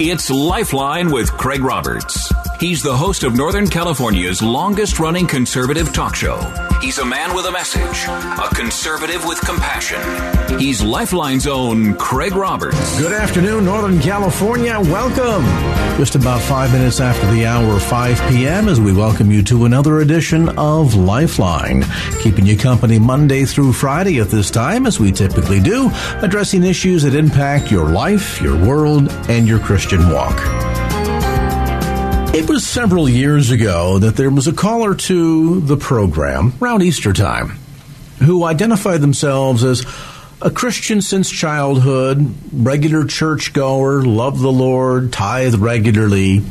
It's Lifeline with Craig Roberts. He's the host of Northern California's longest running conservative talk show. He's a man with a message, a conservative with compassion. He's Lifeline's own Craig Roberts. Good afternoon, Northern California. Welcome. Just about five minutes after the hour, 5 p.m., as we welcome you to another edition of Lifeline. Keeping you company Monday through Friday at this time, as we typically do, addressing issues that impact your life, your world, and your Christian walk. It was several years ago that there was a caller to the program around Easter time who identified themselves as a Christian since childhood, regular churchgoer, loved the Lord, tithe regularly.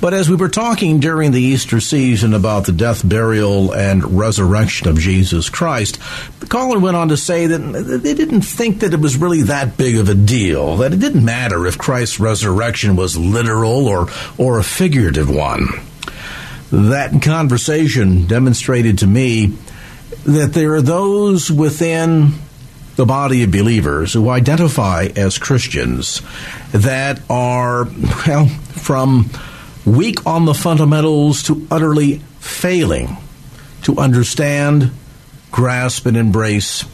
But as we were talking during the Easter season about the death, burial, and resurrection of Jesus Christ, the caller went on to say that they didn't think that it was really that big of a deal, that it didn't matter if Christ's resurrection was literal or, or a figurative one. That conversation demonstrated to me that there are those within the body of believers who identify as Christians that are, well, from weak on the fundamentals to utterly failing to understand, grasp, and embrace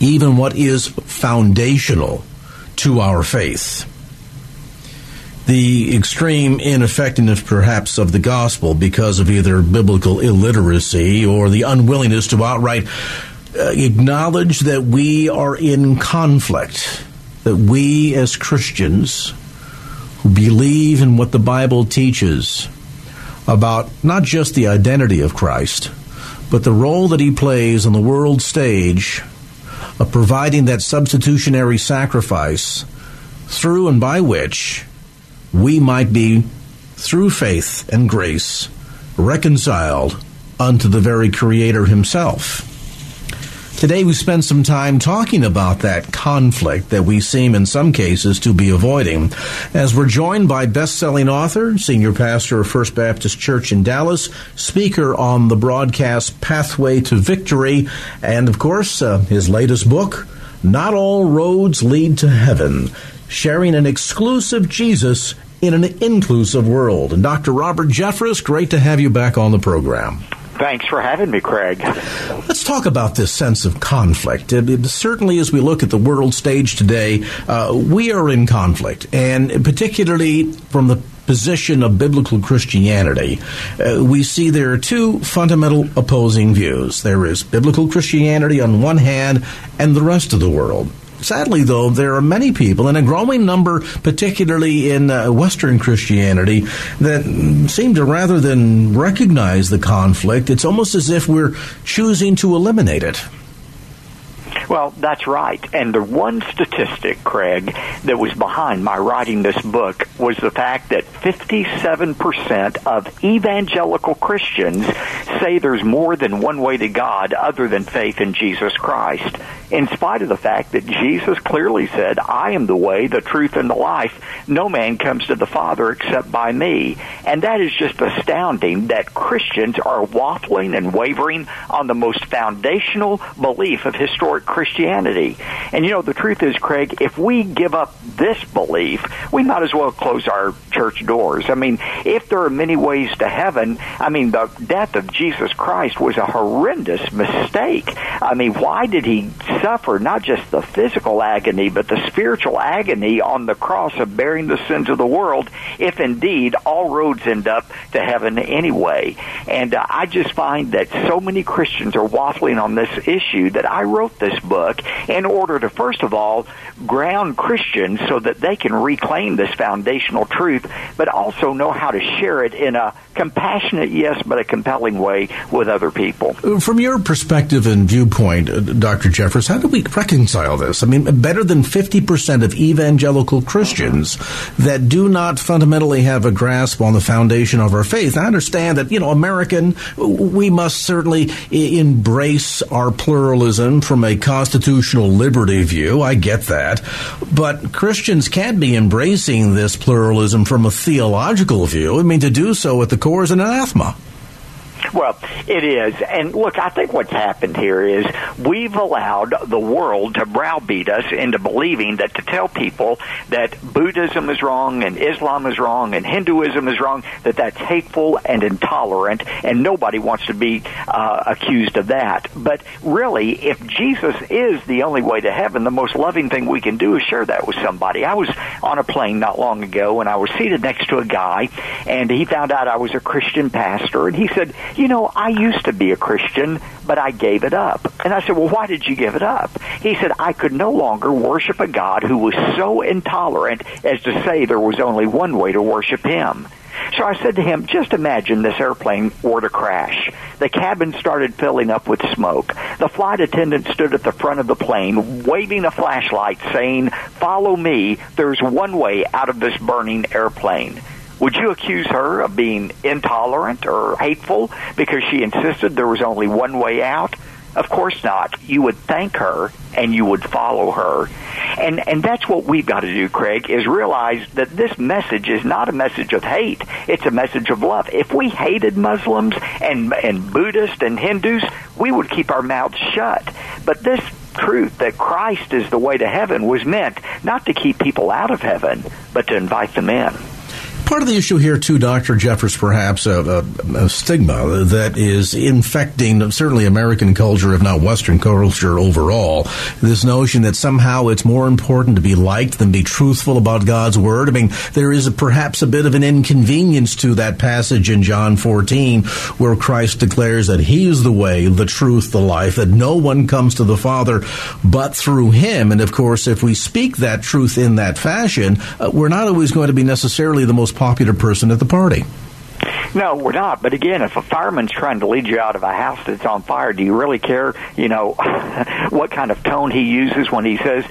even what is foundational to our faith. The extreme ineffectiveness, perhaps, of the gospel because of either biblical illiteracy or the unwillingness to outright uh, acknowledge that we are in conflict, that we as Christians believe in what the Bible teaches about not just the identity of Christ, but the role that he plays on the world stage of providing that substitutionary sacrifice through and by which we might be, through faith and grace, reconciled unto the very Creator Himself. Today we spend some time talking about that conflict that we seem in some cases to be avoiding as we're joined by best-selling author, senior pastor of First Baptist Church in Dallas, speaker on the broadcast Pathway to Victory, and of course uh, his latest book, Not All Roads Lead to Heaven, sharing an exclusive Jesus in an inclusive world. And Dr. Robert Jeffress, great to have you back on the program. Thanks for having me, Craig. Let's talk about this sense of conflict. It, certainly, as we look at the world stage today, uh, we are in conflict, and particularly from the position of biblical Christianity, uh, we see there are two fundamental opposing views. There is biblical Christianity on one hand, and the rest of the world. Sadly, though, there are many people, and a growing number, particularly in uh, Western Christianity, that seem to rather than recognize the conflict, it's almost as if we're choosing to eliminate it. Well, that's right. And the one statistic, Craig, that was behind my writing this book was the fact that 57% of evangelical Christians say there's more than one way to God other than faith in Jesus Christ. In spite of the fact that Jesus clearly said, I am the way, the truth, and the life. No man comes to the Father except by me. And that is just astounding that Christians are waffling and wavering on the most foundational belief of historic Christianity. And you know, the truth is, Craig, if we give up this belief, we might as well close our church doors. I mean, if there are many ways to heaven, I mean, the death of Jesus Christ was a horrendous mistake. I mean, why did he suffer not just the physical agony, but the spiritual agony on the cross of bearing the sins of the world, if indeed all roads end up to heaven anyway? And uh, I just find that so many Christians are waffling on this issue that I wrote this book in order to, first of all, ground Christians so that they can reclaim this foundational truth, but also know how to share it in a compassionate, yes, but a compelling way with other people. From your perspective and viewpoint, uh, Dr. Jeffress, how do we reconcile this? I mean, better than 50% of evangelical Christians that do not fundamentally have a grasp on the foundation of our faith. I understand that, you know, American, we must certainly embrace our pluralism from a constitutional liberty view. I get that. But Christians can't be embracing this pluralism from a theological view. I mean, to do so at the core is an anathema. Well, it is. And look, I think what's happened here is we've allowed the world to browbeat us into believing that to tell people that Buddhism is wrong and Islam is wrong and Hinduism is wrong, that that's hateful and intolerant, and nobody wants to be uh, accused of that. But really, if Jesus is the only way to heaven, the most loving thing we can do is share that with somebody. I was on a plane not long ago, and I was seated next to a guy, and he found out I was a Christian pastor, and he said, you know, I used to be a Christian, but I gave it up. And I said, well, why did you give it up? He said, I could no longer worship a God who was so intolerant as to say there was only one way to worship him. So I said to him, just imagine this airplane were to crash. The cabin started filling up with smoke. The flight attendant stood at the front of the plane, waving a flashlight, saying, follow me. There's one way out of this burning airplane. Would you accuse her of being intolerant or hateful because she insisted there was only one way out? Of course not. You would thank her and you would follow her. And and that's what we've got to do, Craig, is realize that this message is not a message of hate. It's a message of love. If we hated Muslims and and Buddhists and Hindus, we would keep our mouths shut. But this truth that Christ is the way to heaven was meant not to keep people out of heaven, but to invite them in. Part of the issue here, too, Dr. Jeffress, perhaps a, a, a, stigma that is infecting certainly American culture, if not Western culture overall. This notion that somehow it's more important to be liked than be truthful about God's word. I mean, there is a, perhaps a bit of an inconvenience to that passage in John 14 where Christ declares that He is the way, the truth, the life, that no one comes to the Father but through Him. And of course, if we speak that truth in that fashion, uh, we're not always going to be necessarily the most popular person at the party. No, we're not. But again, if a fireman's trying to lead you out of a house that's on fire, do you really care, you know, what kind of tone he uses when he says,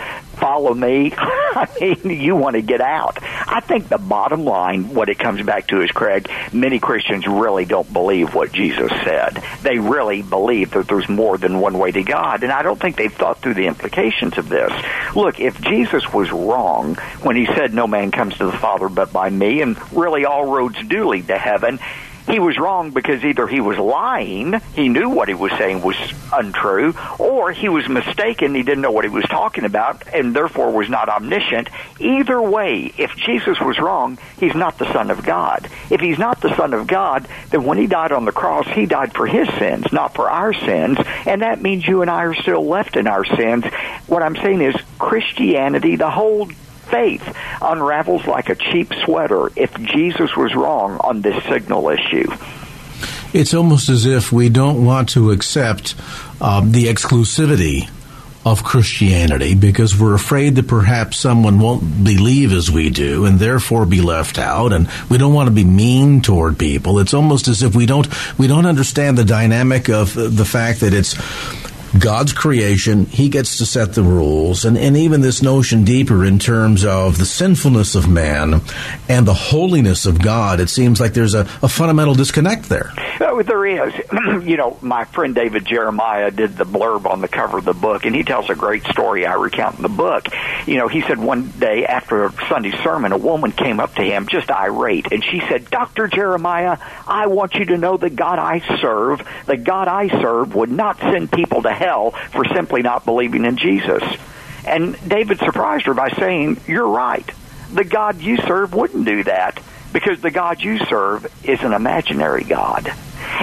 follow me? I mean, you want to get out. I think the bottom line, what it comes back to is, Craig, many Christians really don't believe what Jesus said. They really believe that there's more than one way to God. And I don't think they've thought through the implications of this. Look, if Jesus was wrong when he said, no man comes to the Father but by me, and really all roads do lead to heaven, he was wrong because either he was lying, he knew what he was saying was untrue, or he was mistaken, he didn't know what he was talking about, and therefore was not omniscient. Either way, if Jesus was wrong, he's not the Son of God. If he's not the Son of God, then when he died on the cross, he died for his sins, not for our sins, and that means you and I are still left in our sins. What I'm saying is Christianity, the whole faith unravels like a cheap sweater if Jesus was wrong on this signal issue. It's almost as if we don't want to accept um, the exclusivity of Christianity because we're afraid that perhaps someone won't believe as we do and therefore be left out and we don't want to be mean toward people. It's almost as if we don't we don't understand the dynamic of the fact that it's God's creation, He gets to set the rules, and, and even this notion deeper in terms of the sinfulness of man and the holiness of God, it seems like there's a, a fundamental disconnect there. There is. you know, my friend David Jeremiah did the blurb on the cover of the book, and he tells a great story I recount in the book. You know, he said one day after a Sunday sermon, a woman came up to him just irate, and she said, Dr. Jeremiah, I want you to know the God I serve, the God I serve would not send people to hell for simply not believing in Jesus. And David surprised her by saying, You're right. The God you serve wouldn't do that because the God you serve is an imaginary God.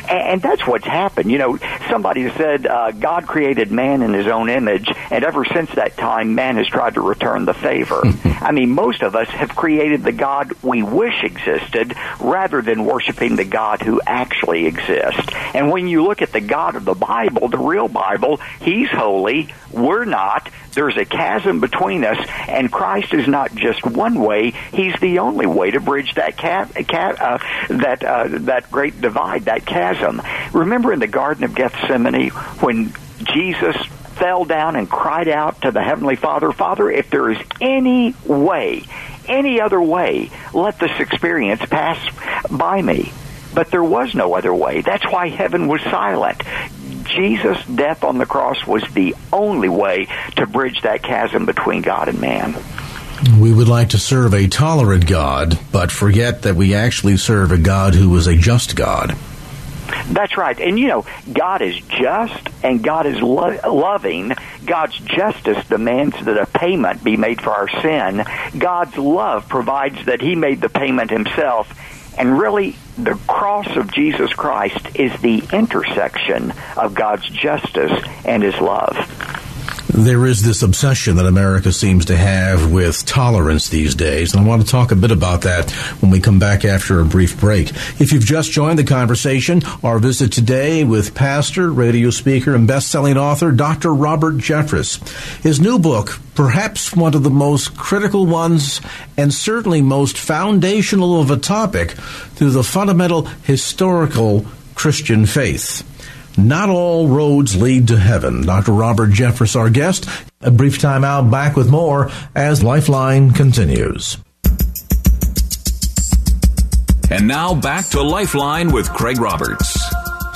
And that's what's happened. You know, somebody said uh, God created man in his own image, and ever since that time, man has tried to return the favor. I mean, most of us have created the God we wish existed rather than worshiping the God who actually exists. And when you look at the God of the Bible, the real Bible, He's holy, we're not. There's a chasm between us, and Christ is not just one way; He's the only way to bridge that cat, cat uh, that uh, that great divide, that chasm. Remember in the Garden of Gethsemane when Jesus fell down and cried out to the Heavenly Father, Father, if there is any way, any other way, let this experience pass by me. But there was no other way. That's why heaven was silent. Jesus' death on the cross was the only way to bridge that chasm between God and man. We would like to serve a tolerant God, but forget that we actually serve a God who is a just God. That's right. And you know, God is just and God is lo- loving. God's justice demands that a payment be made for our sin. God's love provides that He made the payment Himself. And really, the cross of Jesus Christ is the intersection of God's justice and His love. There is this obsession that America seems to have with tolerance these days, and I want to talk a bit about that when we come back after a brief break. If you've just joined the conversation, our visit today with pastor, radio speaker, and best-selling author Dr. Robert Jeffress. His new book, perhaps one of the most critical ones and certainly most foundational of a topic to the fundamental historical Christian faith. Not all roads lead to heaven. Dr. Robert Jeffress, our guest. A brief time out, back with more as Lifeline continues. And now back to Lifeline with Craig Roberts.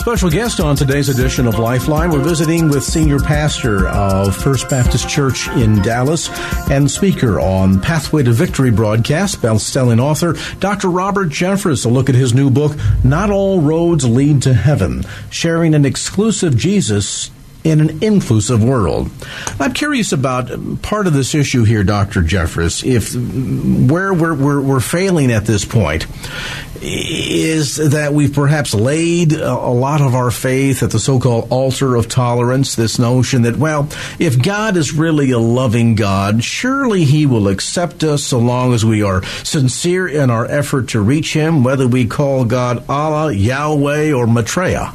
Special guest on today's edition of Lifeline. We're visiting with senior pastor of First Baptist Church in Dallas and speaker on Pathway to Victory broadcast, best-selling author Dr. Robert Jeffress. A look at his new book, Not All Roads Lead to Heaven, sharing an exclusive Jesus in an inclusive world. I'm curious about part of this issue here, Dr. Jeffress, if where we're, we're, we're failing at this point is that we've perhaps laid a lot of our faith at the so-called altar of tolerance, this notion that, well, if God is really a loving God, surely he will accept us so long as we are sincere in our effort to reach him, whether we call God Allah, Yahweh, or Maitreya.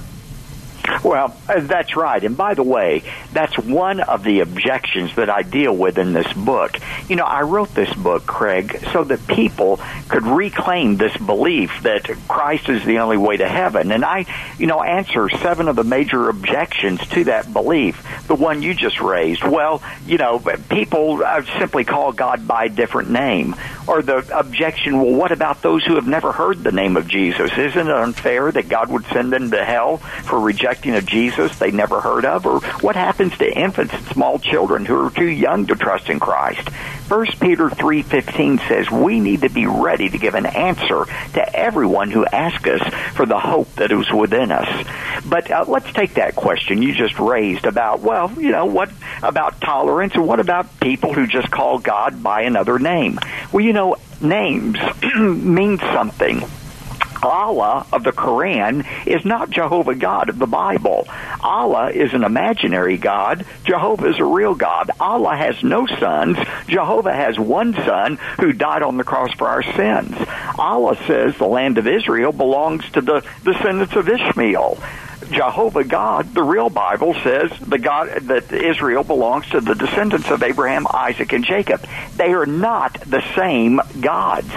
Well, uh, that's right. And by the way, that's one of the objections that I deal with in this book. You know, I wrote this book, Craig, so that people could reclaim this belief that Christ is the only way to heaven. And I, you know, answer seven of the major objections to that belief. The one you just raised. Well, you know, people uh, simply call God by a different name. Or the objection, well, what about those who have never heard the name of Jesus? Isn't it unfair that God would send them to hell for rejecting of Jesus they never heard of? Or what happens to infants and small children who are too young to trust in Christ? 1 Peter 3:15 says we need to be ready to give an answer to everyone who asks us for the hope that is within us. But uh, let's take that question you just raised about well, you know, what about tolerance and what about people who just call God by another name? Well, you know, names mean something. Allah of the Quran is not Jehovah God of the Bible. Allah is an imaginary God. Jehovah is a real God. Allah has no sons. Jehovah has one son who died on the cross for our sins. Allah says the land of Israel belongs to the descendants of Ishmael. Jehovah God, the real Bible says the God that Israel belongs to the descendants of Abraham, Isaac, and Jacob. They are not the same gods.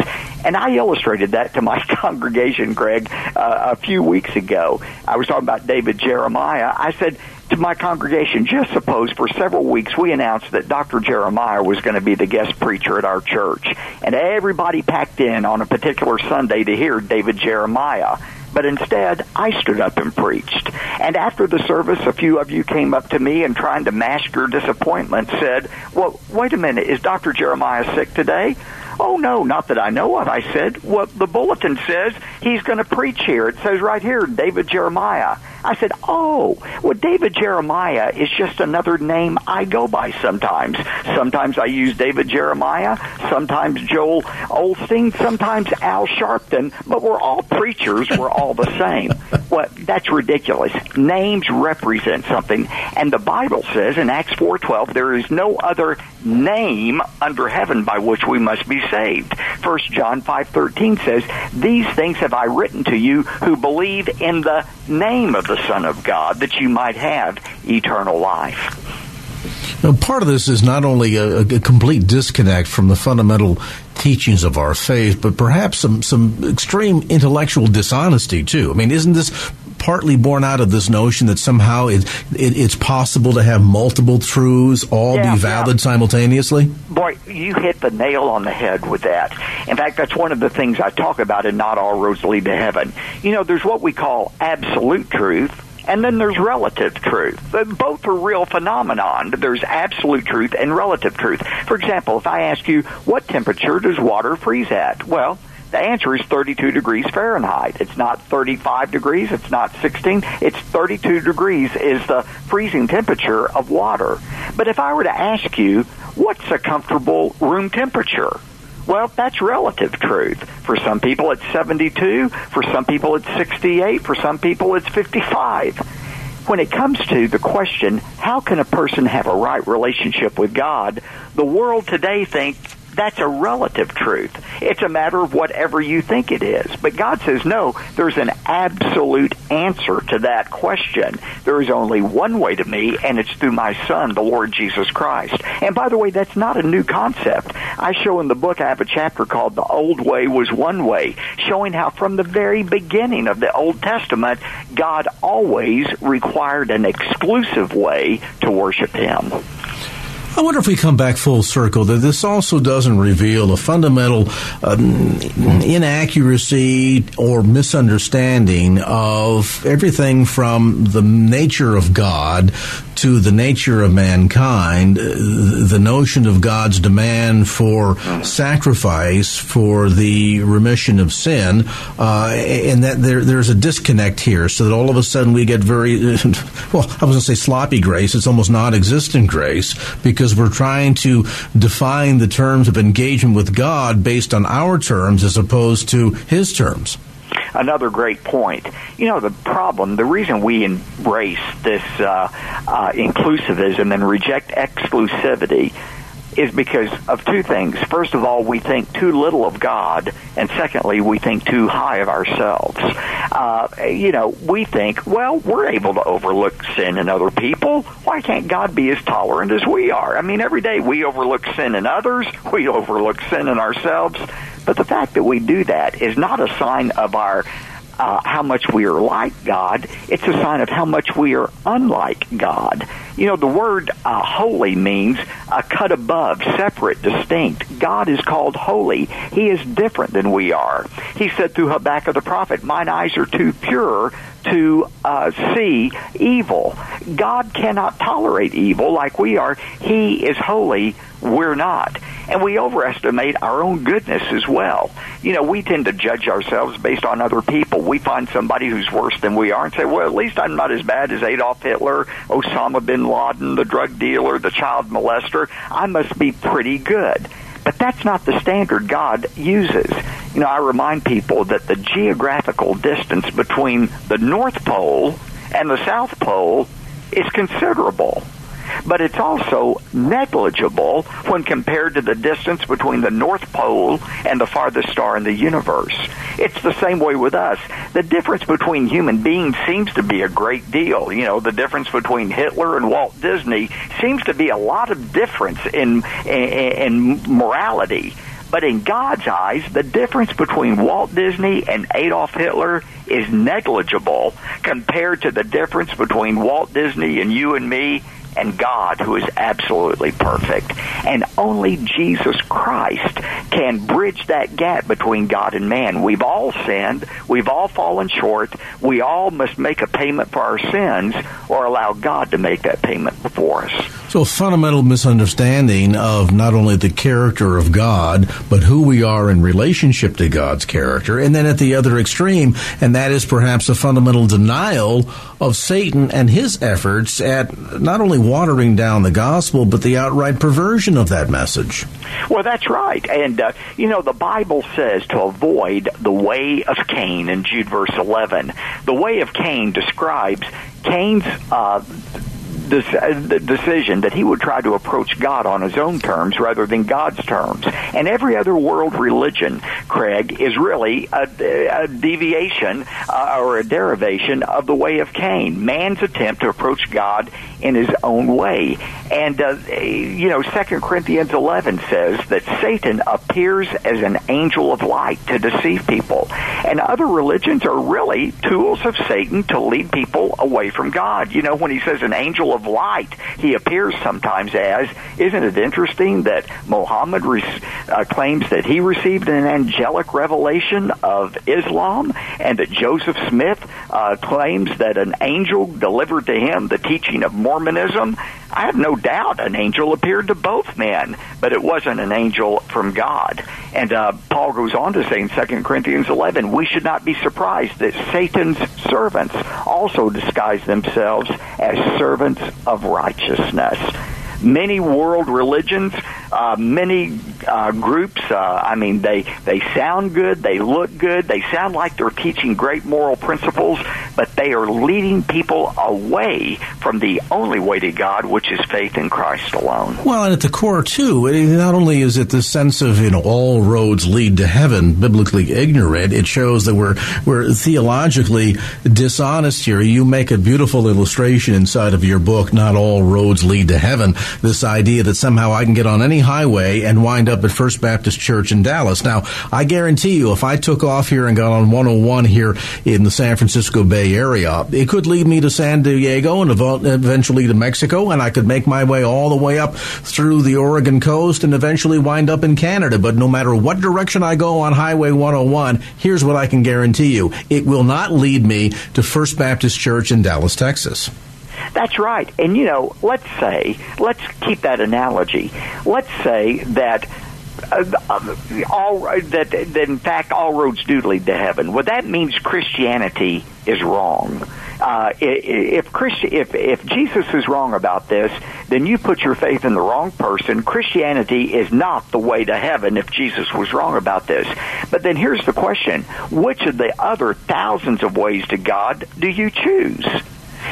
And I illustrated that to my congregation, Greg, uh, a few weeks ago. I was talking about David Jeremiah. I said, to my congregation, just suppose for several weeks we announced that Dr. Jeremiah was going to be the guest preacher at our church, and everybody packed in on a particular Sunday to hear David Jeremiah. But instead, I stood up and preached. And after the service, a few of you came up to me and trying to mask your disappointment said, Well, wait a minute, is Dr. Jeremiah sick today? Oh, no, not that I know of. I said, Well, the bulletin says he's going to preach here. It says right here, David Jeremiah. I said, Oh, well, David Jeremiah is just another name I go by sometimes. Sometimes I use David Jeremiah, sometimes Joel Osteen, sometimes Al Sharpton, but we're all preachers. We're all the same. Well, that's ridiculous. Names represent something, and the Bible says in Acts 4:12 there is no other name under heaven by which we must be saved. 1 John 5:13 says, "These things have I written to you who believe in the name of the Son of God that you might have eternal life." Now, part of this is not only a, a, complete disconnect from the fundamental teachings of our faith, but perhaps some, some extreme intellectual dishonesty too. I mean, isn't this partly born out of this notion that somehow it, it, it's possible to have multiple truths all yeah, be valid yeah. simultaneously? Boy, you hit the nail on the head with that. In fact, that's one of the things I talk about in Not All Roads Lead to Heaven. You know, there's what we call absolute truth and then there's relative truth. Both are real phenomenon. There's absolute truth and relative truth. For example, if I ask you, what temperature does water freeze at? Well, the answer is 32 degrees Fahrenheit. It's not 35 degrees. It's not 16. It's 32 degrees is the freezing temperature of water. But if I were to ask you, what's a comfortable room temperature? Well, that's relative truth. For some people, it's 72. For some people, it's 68. For some people, it's 55. When it comes to the question, how can a person have a right relationship with God, the world today thinks that's a relative truth. It's a matter of whatever you think it is. But God says, no, there's an absolute answer to that question. There is only one way to me, and it's through my Son, the Lord Jesus Christ. And by the way, that's not a new concept. I show in the book, I have a chapter called The Old Way Was One Way, showing how from the very beginning of the Old Testament, God always required an exclusive way to worship Him. I wonder if we come back full circle that this also doesn't reveal a fundamental um, inaccuracy or misunderstanding of everything from the nature of God to the nature of mankind, uh, the notion of God's demand for sacrifice for the remission of sin, uh, and that there, there's a disconnect here, so that all of a sudden we get very, well, I was going to say sloppy grace, it's almost non existent grace, because we're trying to define the terms of engagement with God based on our terms as opposed to His terms another great point. You know, the problem, the reason we embrace this uh, uh, inclusivism and reject exclusivity is because of two things. First of all, we think too little of God, and secondly, we think too high of ourselves. Uh, you know, we think, well, we're able to overlook sin in other people. Why can't God be as tolerant as we are? I mean, every day we overlook sin in others, we overlook sin in ourselves. But the fact that we do that is not a sign of our uh, how much we are like God. It's a sign of how much we are unlike God. You know, the word uh, holy means uh, cut above, separate, distinct. God is called holy. He is different than we are. He said through Habakkuk the prophet, Mine eyes are too pure to uh, see evil. God cannot tolerate evil like we are. He is holy. We're not. And we overestimate our own goodness as well. You know, we tend to judge ourselves based on other people. We find somebody who's worse than we are and say, well, at least I'm not as bad as Adolf Hitler, Osama bin Laden, the drug dealer, the child molester. I must be pretty good. But that's not the standard God uses. You know, I remind people that the geographical distance between the North Pole and the South Pole is considerable but it's also negligible when compared to the distance between the North Pole and the farthest star in the universe. It's the same way with us. The difference between human beings seems to be a great deal. You know, the difference between Hitler and Walt Disney seems to be a lot of difference in, in, in morality. But in God's eyes, the difference between Walt Disney and Adolf Hitler is negligible compared to the difference between Walt Disney and you and me and God who is absolutely perfect. And only Jesus Christ can bridge that gap between God and man. We've all sinned. We've all fallen short. We all must make a payment for our sins or allow God to make that payment for us. So, a fundamental misunderstanding of not only the character of God, but who we are in relationship to God's character. And then at the other extreme, and that is perhaps a fundamental denial of Satan and his efforts at not only watering down the gospel, but the outright perversion of that message. Well, that's right. And, uh, you know, the Bible says to avoid the way of Cain in Jude verse 11. The way of Cain describes Cain's uh, uh, the decision that he would try to approach God on his own terms rather than God's terms. And every other world religion, Craig, is really a, a deviation uh, or a derivation of the way of Cain, man's attempt to approach God in his own way. And, uh, you know, Second Corinthians 11 says that Satan appears as an angel of light to deceive people. And other religions are really tools of Satan to lead people away from God. You know, when he says an angel of light he appears sometimes as. Isn't it interesting that Muhammad re- uh, claims that he received an angelic revelation of Islam and that Joseph Smith uh, claims that an angel delivered to him the teaching of Mormonism? I have no doubt an angel appeared to both men, but it wasn't an angel from God. And uh, Paul goes on to say in 2 Corinthians 11, we should not be surprised that Satan's servants also disguise themselves as servants of righteousness many world religions, uh, many uh, groups. Uh, I mean, they they sound good, they look good, they sound like they're teaching great moral principles, but they are leading people away from the only way to God, which is faith in Christ alone. Well, and at the core too, not only is it the sense of you know all roads lead to heaven, biblically ignorant, it shows that we're we're theologically dishonest here. You make a beautiful illustration inside of your book. Not all roads lead to heaven this idea that somehow I can get on any highway and wind up at First Baptist Church in Dallas. Now, I guarantee you, if I took off here and got on 101 here in the San Francisco Bay Area, it could lead me to San Diego and eventually to Mexico, and I could make my way all the way up through the Oregon coast and eventually wind up in Canada. But no matter what direction I go on Highway 101, here's what I can guarantee you. It will not lead me to First Baptist Church in Dallas, Texas. That's right. And you know, let's say, let's keep that analogy. Let's say that uh, uh, all that, that in fact all roads do lead to heaven. Well, that means Christianity is wrong. Uh, if, Christ, if if Jesus is wrong about this, then you put your faith in the wrong person. Christianity is not the way to heaven. If Jesus was wrong about this, but then here's the question: Which of the other thousands of ways to God do you choose?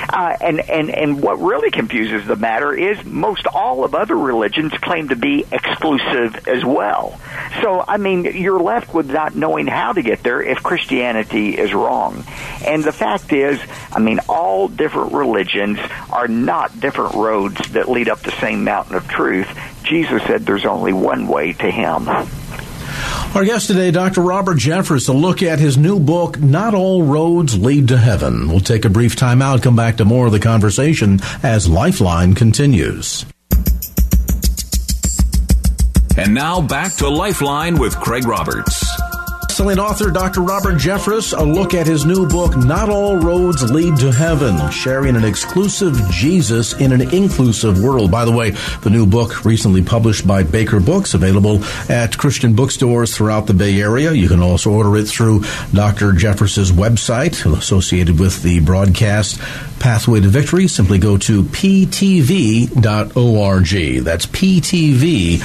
Uh, and, and, and what really confuses the matter is most all of other religions claim to be exclusive as well. So, I mean, you're left with not knowing how to get there if Christianity is wrong. And the fact is, I mean, all different religions are not different roads that lead up the same mountain of truth. Jesus said there's only one way to Him. Our guest today, Dr. Robert Jeffress, a look at his new book, Not All Roads Lead to Heaven. We'll take a brief time out, come back to more of the conversation as Lifeline continues. And now back to Lifeline with Craig Roberts best-selling author Dr. Robert Jeffress a look at his new book, Not All Roads Lead to Heaven, sharing an exclusive Jesus in an inclusive world. By the way, the new book recently published by Baker Books, available at Christian bookstores throughout the Bay Area. You can also order it through Dr. Jeffress's website associated with the broadcast Pathway to Victory. Simply go to ptv.org. That's ptv.org.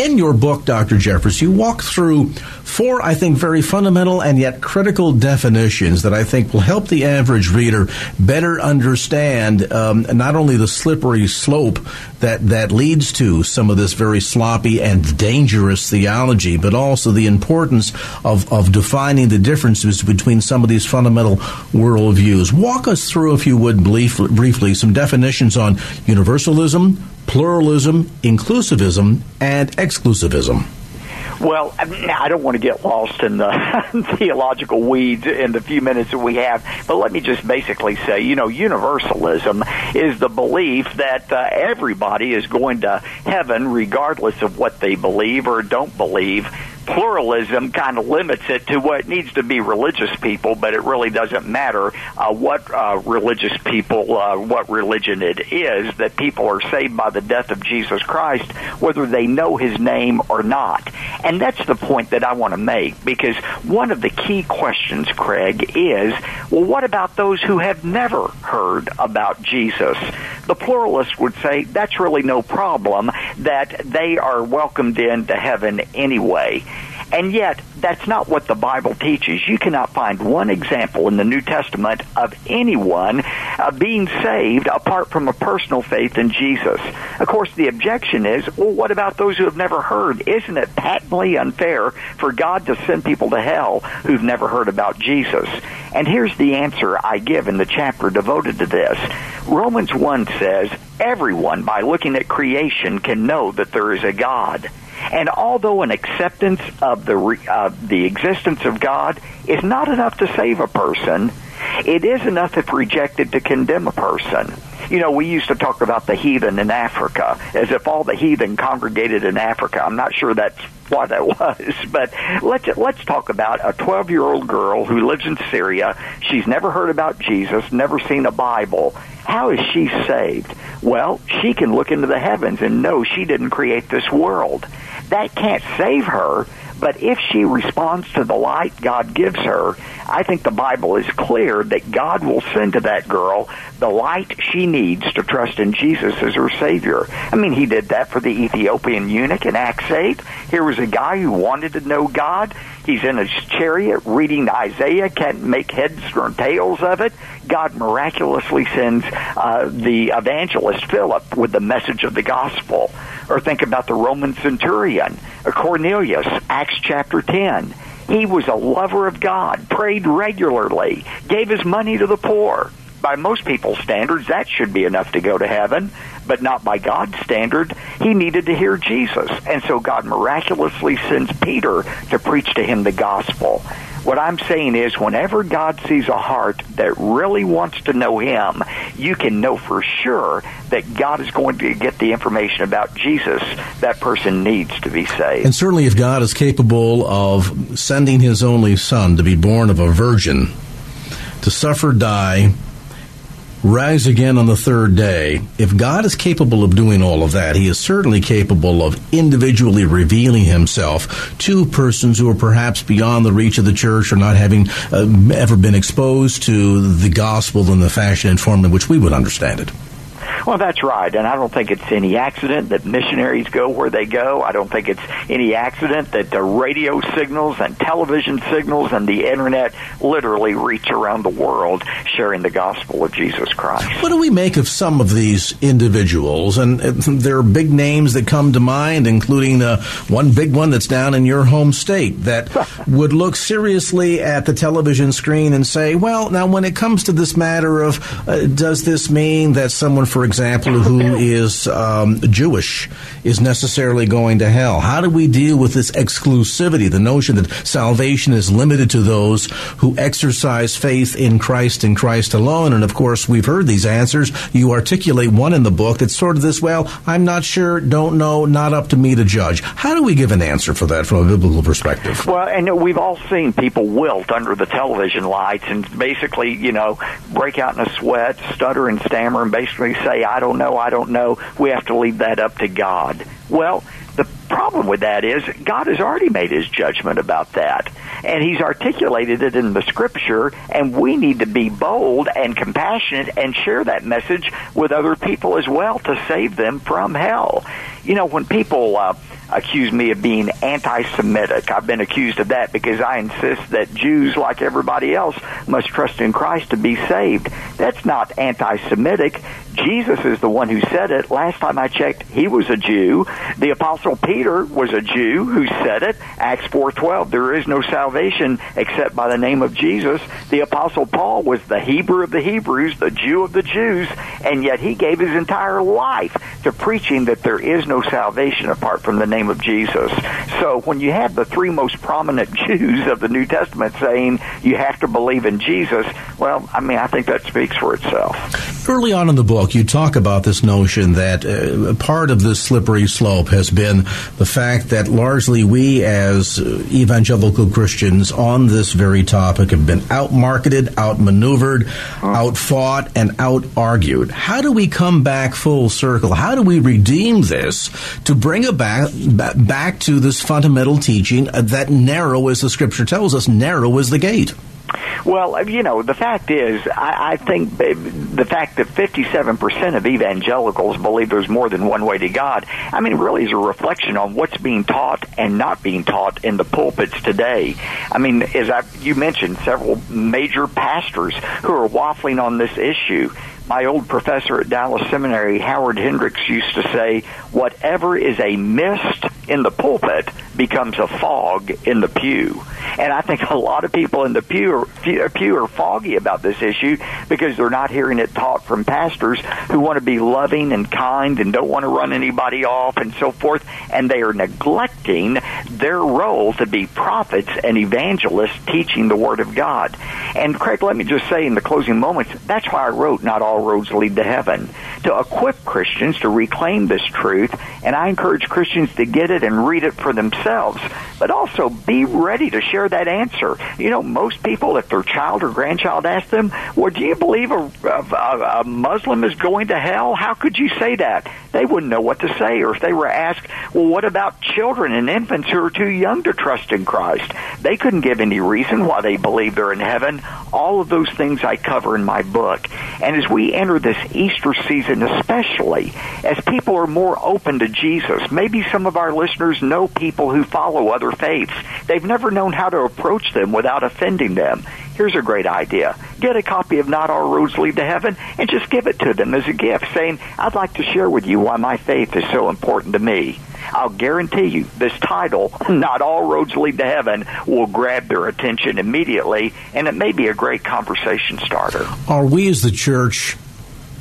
In your book, Dr. Jeffress, you walk through four, I think, very fundamental and yet critical definitions that I think will help the average reader better understand um, not only the slippery slope that, that leads to some of this very sloppy and dangerous theology, but also the importance of, of defining the differences between some of these fundamental worldviews. Walk us through, if you would, brief, briefly, some definitions on universalism, pluralism, inclusivism, and exclusivism. Well, I don't want to get lost in the theological weeds in the few minutes that we have, but let me just basically say, you know, universalism is the belief that uh, everybody is going to heaven regardless of what they believe or don't believe pluralism kind of limits it to what needs to be religious people, but it really doesn't matter uh, what uh, religious people, uh, what religion it is, that people are saved by the death of Jesus Christ, whether they know his name or not. And that's the point that I want to make, because one of the key questions, Craig, is, well, what about those who have never heard about Jesus? The pluralist would say that's really no problem, that they are welcomed into heaven anyway. And yet, that's not what the Bible teaches. You cannot find one example in the New Testament of anyone uh, being saved apart from a personal faith in Jesus. Of course, the objection is, well, what about those who have never heard? Isn't it patently unfair for God to send people to hell who've never heard about Jesus? And here's the answer I give in the chapter devoted to this. Romans 1 says, everyone, by looking at creation, can know that there is a God. And although an acceptance of the uh, the existence of God is not enough to save a person, it is enough if rejected to condemn a person. You know, we used to talk about the heathen in Africa as if all the heathen congregated in Africa. I'm not sure that's what it was, but let's let's talk about a 12 year old girl who lives in Syria. She's never heard about Jesus, never seen a Bible. How is she saved? Well, she can look into the heavens and know she didn't create this world. That can't save her, but if she responds to the light God gives her, I think the Bible is clear that God will send to that girl the light she needs to trust in Jesus as her Savior. I mean, He did that for the Ethiopian eunuch in Acts 8. Here was a guy who wanted to know God. He's in his chariot reading Isaiah, can't make heads or tails of it. God miraculously sends uh, the evangelist Philip with the message of the gospel. Or think about the Roman centurion, Cornelius, Acts chapter 10. He was a lover of God, prayed regularly, gave his money to the poor. By most people's standards, that should be enough to go to heaven, but not by God's standard. He needed to hear Jesus. And so God miraculously sends Peter to preach to him the gospel. What I'm saying is, whenever God sees a heart that really wants to know Him, you can know for sure that God is going to get the information about Jesus that person needs to be saved. And certainly, if God is capable of sending His only Son to be born of a virgin, to suffer, die, rise again on the third day. If God is capable of doing all of that, He is certainly capable of individually revealing Himself to persons who are perhaps beyond the reach of the church or not having uh, ever been exposed to the gospel in the fashion and form in which we would understand it. Well, that's right, and I don't think it's any accident that missionaries go where they go. I don't think it's any accident that the radio signals and television signals and the internet literally reach around the world sharing the gospel of Jesus Christ. What do we make of some of these individuals? And there are big names that come to mind, including uh, one big one that's down in your home state that would look seriously at the television screen and say, well, now when it comes to this matter of uh, does this mean that someone, for example, who is um, Jewish is necessarily going to hell? How do we deal with this exclusivity, the notion that salvation is limited to those who exercise faith in Christ and Christ alone? And of course, we've heard these answers. You articulate one in the book that's sort of this, well, I'm not sure, don't know, not up to me to judge. How do we give an answer for that from a biblical perspective? Well, and we've all seen people wilt under the television lights and basically, you know, break out in a sweat, stutter and stammer, and basically say, I don't know, I don't know. We have to leave that up to God. Well, the problem with that is God has already made his judgment about that. And he's articulated it in the scripture, and we need to be bold and compassionate and share that message with other people as well to save them from hell. You know, when people uh, accuse me of being anti-Semitic. I've been accused of that because I insist that Jews, like everybody else, must trust in Christ to be saved. That's not anti-Semitic. Jesus is the one who said it. Last time I checked, he was a Jew. The apostle Peter was a Jew who said it. Acts 4:12, there is no salvation except by the name of Jesus. The apostle Paul was the Hebrew of the Hebrews, the Jew of the Jews, and yet he gave his entire life to preaching that there is no salvation apart from the name of Jesus. So when you have the three most prominent Jews of the New Testament saying you have to believe in Jesus, well, I mean, I think that speaks for itself. Early on in the book, you talk about this notion that uh, part of this slippery slope has been the fact that largely we as evangelical Christians on this very topic have been outmarketed, outmaneuvered, outfought, and outargued. How do we come back full circle? How do we redeem this to bring it back, to this fundamental teaching uh, that narrow, as the scripture tells us, narrow is the gate? Well, uh, you know, the fact is, I, I think uh, the fact that 57% of evangelicals believe there's more than one way to God, I mean, really is a reflection on what's being taught and not being taught in the pulpits today. I mean, as I, you mentioned, several major pastors who are waffling on this issue my old professor at Dallas Seminary, Howard Hendricks, used to say, whatever is a mist in the pulpit becomes a fog in the pew. And I think a lot of people in the pew are, pew are foggy about this issue because they're not hearing it taught from pastors who want to be loving and kind and don't want to run anybody off and so forth. And they are neglecting their role to be prophets and evangelists teaching the Word of God. And Craig, let me just say in the closing moments, that's why I wrote Not All Roads Lead to Heaven, to equip Christians to reclaim this truth. And I encourage Christians to get it and read it for themselves, but also be ready to share that answer. You know, most people, if their child or grandchild asks them, well, do you believe a, a, a Muslim is going to hell? How could you say that? They wouldn't know what to say. Or if they were asked, well, what about children and infants who are too young to trust in Christ? They couldn't give any reason why they believe they're in heaven. All of those things I cover in my book. And as we enter this Easter season, especially, as people are more open to Jesus, maybe some of our listeners know people who follow other faiths. They've never known how to approach them without offending them. Here's a great idea. Get a copy of Not All Roads Lead to Heaven and just give it to them as a gift, saying, I'd like to share with you why my faith is so important to me. I'll guarantee you this title, Not All Roads Lead to Heaven, will grab their attention immediately, and it may be a great conversation starter. Are we as the church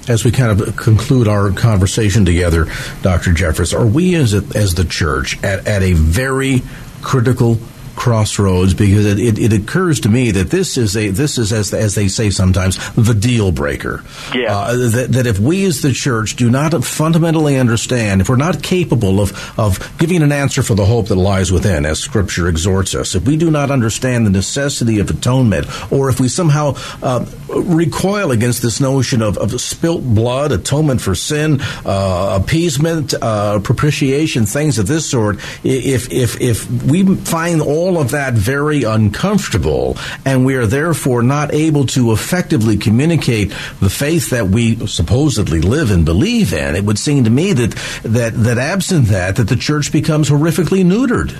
as we kind of conclude our conversation together, Dr. Jeffress, are we as, as the church at, at a very critical crossroads because it, it, it, occurs to me that this is a this is as as they say sometimes the deal breaker. Yeah. Uh, that, that if we as the church do not fundamentally understand, if we're not capable of of giving an answer for the hope that lies within, as Scripture exhorts us, if we do not understand the necessity of atonement, or if we somehow uh, recoil against this notion of, of spilt blood, atonement for sin, uh, appeasement, uh, propitiation, things of this sort, if if if we find all all of that very uncomfortable, and we are therefore not able to effectively communicate the faith that we supposedly live and believe in. It would seem to me that that that absent that, that the church becomes horrifically neutered.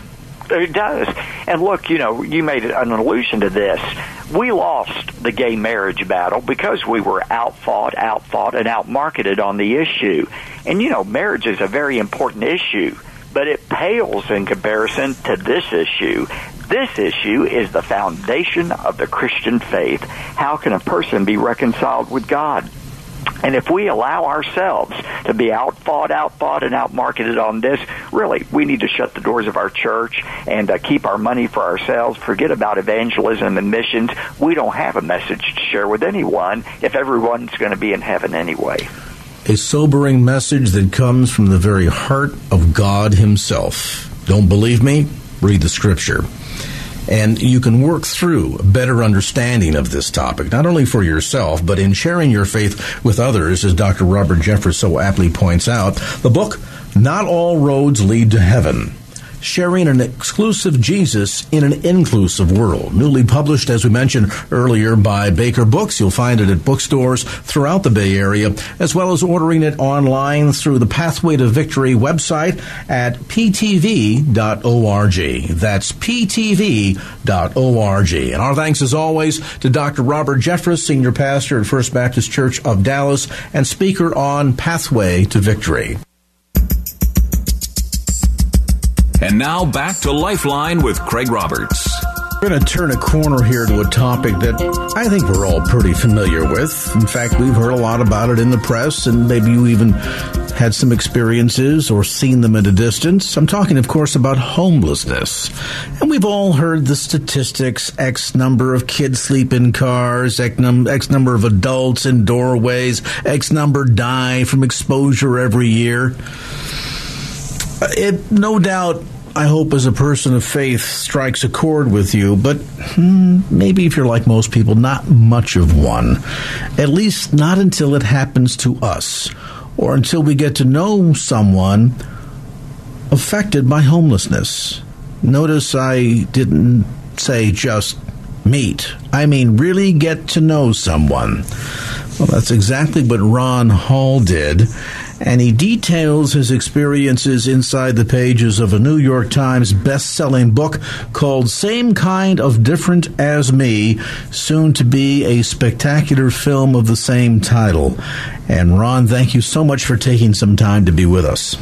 It does. And look, you know, you made an allusion to this. We lost the gay marriage battle because we were outfought, outfought, and outmarketed on the issue. And, you know, marriage is a very important issue but it pales in comparison to this issue. This issue is the foundation of the Christian faith. How can a person be reconciled with God? And if we allow ourselves to be outfought, outfought, and outmarketed on this, really, we need to shut the doors of our church and uh, keep our money for ourselves. Forget about evangelism and missions. We don't have a message to share with anyone if everyone's going to be in heaven anyway a sobering message that comes from the very heart of God Himself. Don't believe me? Read the scripture. And you can work through a better understanding of this topic, not only for yourself, but in sharing your faith with others, as Dr. Robert Jeffress so aptly points out. The book, Not All Roads Lead to Heaven sharing an exclusive Jesus in an inclusive world. Newly published, as we mentioned earlier, by Baker Books. You'll find it at bookstores throughout the Bay Area, as well as ordering it online through the Pathway to Victory website at ptv.org. That's ptv.org. And our thanks, as always, to Dr. Robert Jeffress, Senior Pastor at First Baptist Church of Dallas and speaker on Pathway to Victory. And now back to Lifeline with Craig Roberts. We're going to turn a corner here to a topic that I think we're all pretty familiar with. In fact, we've heard a lot about it in the press, and maybe you even had some experiences or seen them at a distance. I'm talking, of course, about homelessness. And we've all heard the statistics X number of kids sleep in cars, X, num- X number of adults in doorways, X number die from exposure every year. It no doubt I hope as a person of faith strikes a chord with you, but hmm, maybe if you're like most people, not much of one. At least not until it happens to us, or until we get to know someone affected by homelessness. Notice I didn't say just meet. I mean, really get to know someone. Well, that's exactly what Ron Hall did and he details his experiences inside the pages of a New York Times best-selling book called Same Kind of Different as Me, soon to be a spectacular film of the same title. And Ron, thank you so much for taking some time to be with us.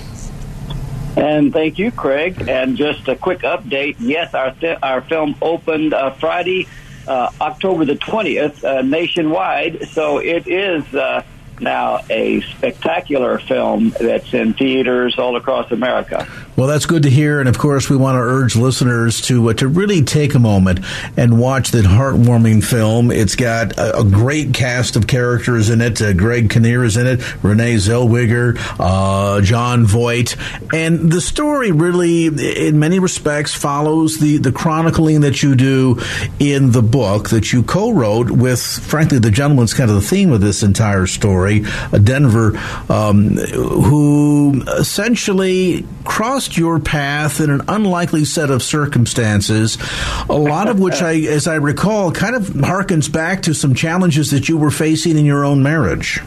And thank you, Craig. And just a quick update. Yes, our th- our film opened uh, Friday, uh, October the twentieth, uh, nationwide. So it is uh, now a spectacular film that's in theaters all across America. Well, that's good to hear, and of course, we want to urge listeners to uh, to really take a moment and watch that heartwarming film. It's got a, a great cast of characters in it. Uh, Greg Kinnear is in it, Renee Zellweger, uh, Jon Voight, and the story really, in many respects, follows the the chronicling that you do in the book that you co-wrote with, frankly, the gentleman's kind of the theme of this entire story, Denver, um, who essentially crossed your path in an unlikely set of circumstances, a lot of which, I, as I recall, kind of harkens back to some challenges that you were facing in your own marriage.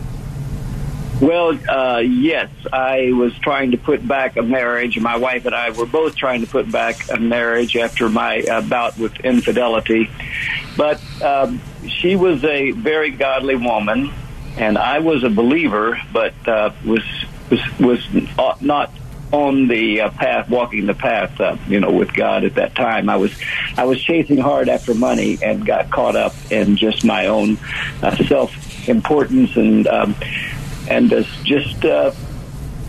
Well, uh, yes, I was trying to put back a marriage. My wife and I were both trying to put back a marriage after my uh, bout with infidelity. But um, she was a very godly woman, and I was a believer, but uh, was was was not on the uh, path, walking the path, uh, you know, with God at that time. I was, I was chasing hard after money and got caught up in just my own uh, self importance and um, and just. Uh,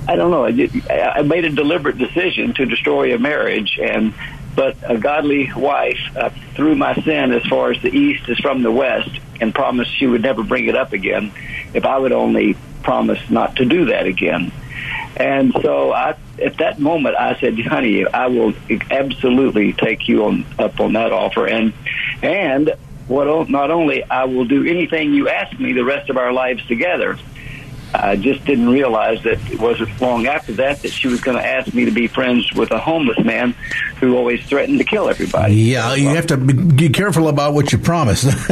I don't know. I, did, I made a deliberate decision to destroy a marriage, and but a godly wife uh, threw my sin as far as the east is from the west, and promised she would never bring it up again if I would only promise not to do that again. And so I, at that moment, I said, honey, I will absolutely take you on up on that offer. And, and what, not only I will do anything you ask me the rest of our lives together, I just didn't realize that it wasn't long after that that she was going to ask me to be friends with a homeless man who always threatened to kill everybody. Yeah, you have to be careful about what you promise.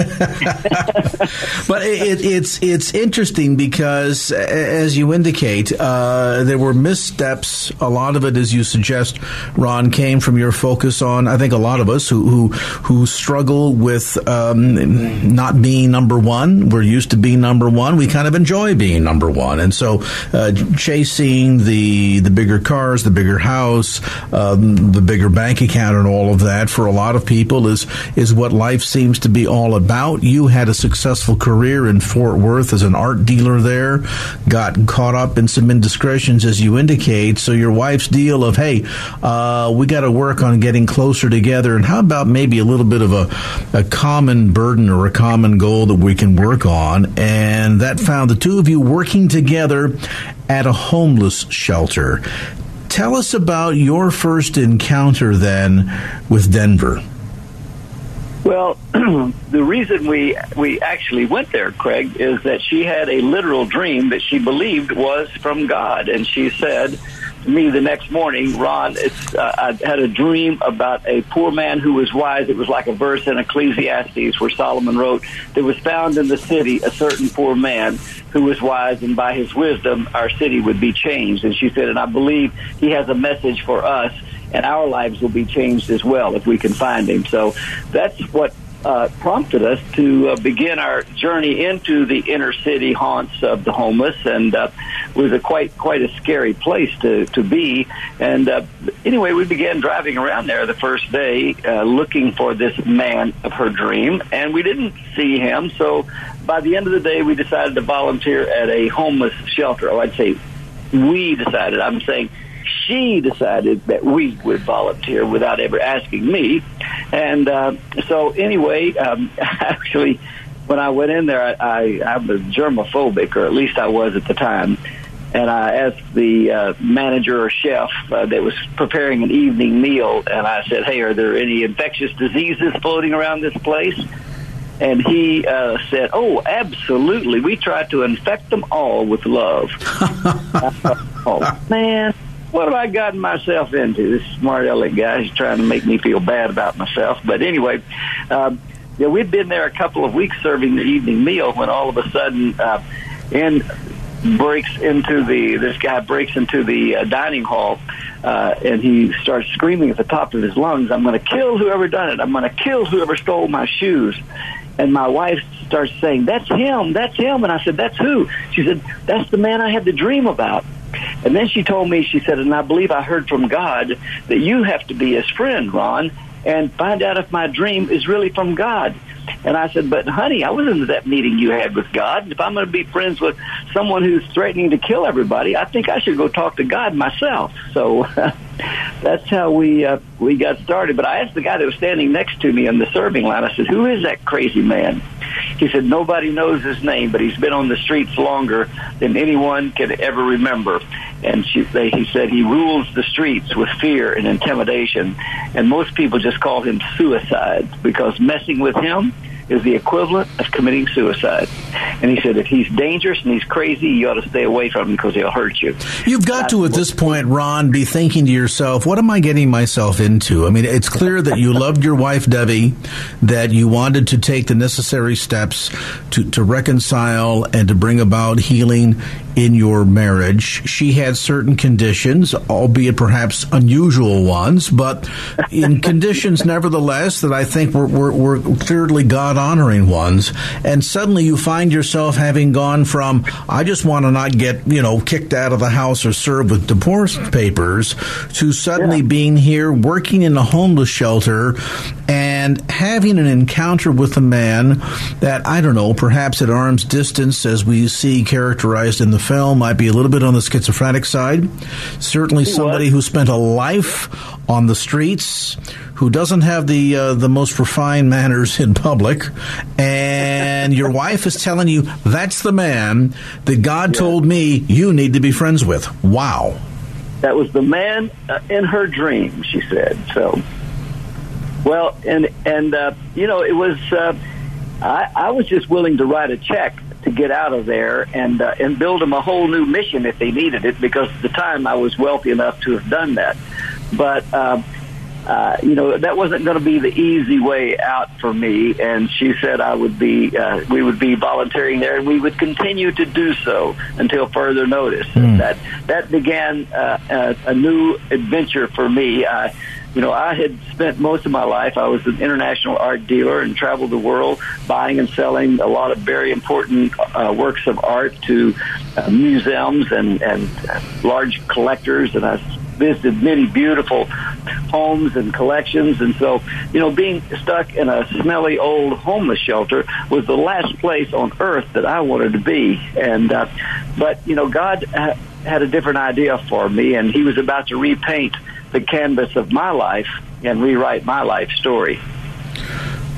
but it, it's it's interesting because, as you indicate, uh, there were missteps. A lot of it, as you suggest, Ron, came from your focus on. I think a lot of us who who, who struggle with um, not being number one. We're used to being number one. We kind of enjoy being number one. And so, uh, chasing the the bigger cars, the bigger house, um, the bigger bank account, and all of that for a lot of people is is what life seems to be all about. You had a successful career in Fort Worth as an art dealer there, got caught up in some indiscretions as you indicate. So your wife's deal of hey, uh, we got to work on getting closer together, and how about maybe a little bit of a a common burden or a common goal that we can work on, and that found the two of you working working together at a homeless shelter. Tell us about your first encounter then with Denver. Well, the reason we we actually went there, Craig, is that she had a literal dream that she believed was from God, and she said to me the next morning, Ron, it's uh, I had a dream about a poor man who was wise. It was like a verse in Ecclesiastes where Solomon wrote, "There was found in the city a certain poor man who was wise, and by his wisdom our city would be changed." And she said, "And I believe he has a message for us." and our lives will be changed as well if we can find him. So that's what uh, prompted us to uh, begin our journey into the inner city haunts of the homeless, and uh, was a quite quite a scary place to to be. And uh, anyway, we began driving around there the first day, uh, looking for this man of her dream, and we didn't see him. So by the end of the day, we decided to volunteer at a homeless shelter. Oh, I'd say we decided. I'm saying she decided that we would volunteer without ever asking me. And uh, so, anyway, um, actually, when I went in there, I, I, I was germophobic, or at least I was at the time. And I asked the uh, manager or chef uh, that was preparing an evening meal, and I said, "Hey, are there any infectious diseases floating around this place?" And he uh, said, "Oh, absolutely. We try to infect them all with love." oh man, what have I gotten myself into? This smart aleck guy is trying to make me feel bad about myself. But anyway, uh, yeah, we'd been there a couple of weeks serving the evening meal when all of a sudden, uh, in breaks into the this guy breaks into the uh, dining hall uh, and he starts screaming at the top of his lungs, "I'm going to kill whoever done it! I'm going to kill whoever stole my shoes!" And my wife starts saying, "That's him! That's him!" And I said, "That's who?" She said, "That's the man I had the dream about." And then she told me, she said, "And I believe I heard from God that you have to be his friend, Ron, and find out if my dream is really from God." And I said, but honey, I wasn't at that meeting you had with God. If I'm going to be friends with someone who's threatening to kill everybody, I think I should go talk to God myself. So that's how we uh, we got started. But I asked the guy that was standing next to me in the serving line. I said, "Who is that crazy man?" He said, "Nobody knows his name, but he's been on the streets longer than anyone can ever remember." And she, they, he said he rules the streets with fear and intimidation, and most people just call him suicide because messing with him is the equivalent of committing suicide. And he said, if he's dangerous and he's crazy, you ought to stay away from him because he'll hurt you. You've got to, at this point, Ron, be thinking to yourself, what am I getting myself into? I mean, it's clear that you loved your wife, Debbie, that you wanted to take the necessary steps to, to reconcile and to bring about healing in your marriage. She had certain conditions, albeit perhaps unusual ones, but in conditions nevertheless that I think were, were, were clearly God honoring ones. And suddenly you find yourself having gone from, I just want to not get, you know, kicked out of the house or served with divorce papers to suddenly yeah. being here working in a homeless shelter and having an encounter with a man that, I don't know, perhaps at arm's distance, as we see characterized in the film might be a little bit on the schizophrenic side. Certainly, somebody who spent a life on the streets, who doesn't have the uh, the most refined manners in public, and your wife is telling you that's the man that God yeah. told me you need to be friends with. Wow. That was the man uh, in her dream, she said. So, well, and and uh, you know, it was. Uh, I, I was just willing to write a check to get out of there and uh, and build them a whole new mission if they needed it because at the time I was wealthy enough to have done that. But uh, uh, you know that wasn't going to be the easy way out for me, and she said I would be uh, we would be volunteering there, and we would continue to do so until further notice. Mm. That that began uh, a, a new adventure for me. Uh, you know, I had spent most of my life, I was an international art dealer and traveled the world buying and selling a lot of very important uh, works of art to uh, museums and, and large collectors. And I visited many beautiful homes and collections. And so, you know, being stuck in a smelly old homeless shelter was the last place on earth that I wanted to be. And, uh, but, you know, God had a different idea for me and he was about to repaint the canvas of my life and rewrite my life story.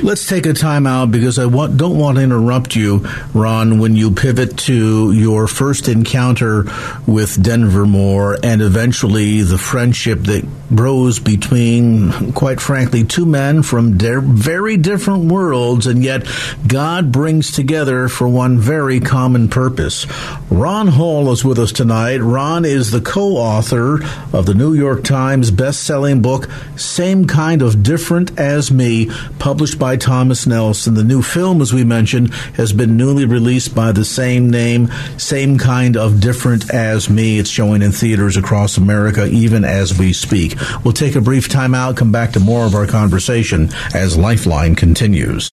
Let's take a time out because I want, don't want to interrupt you, Ron, when you pivot to your first encounter with Denver Moore and eventually the friendship that grows between, quite frankly, two men from de- very different worlds, and yet God brings together for one very common purpose. Ron Hall is with us tonight. Ron is the co author of the New York Times best-selling book, Same Kind of Different as Me, published by Thomas Nelson. The new film, as we mentioned, has been newly released by the same name, Same Kind of Different as Me. It's showing in theaters across America even as we speak. We'll take a brief time out, come back to more of our conversation as Lifeline continues.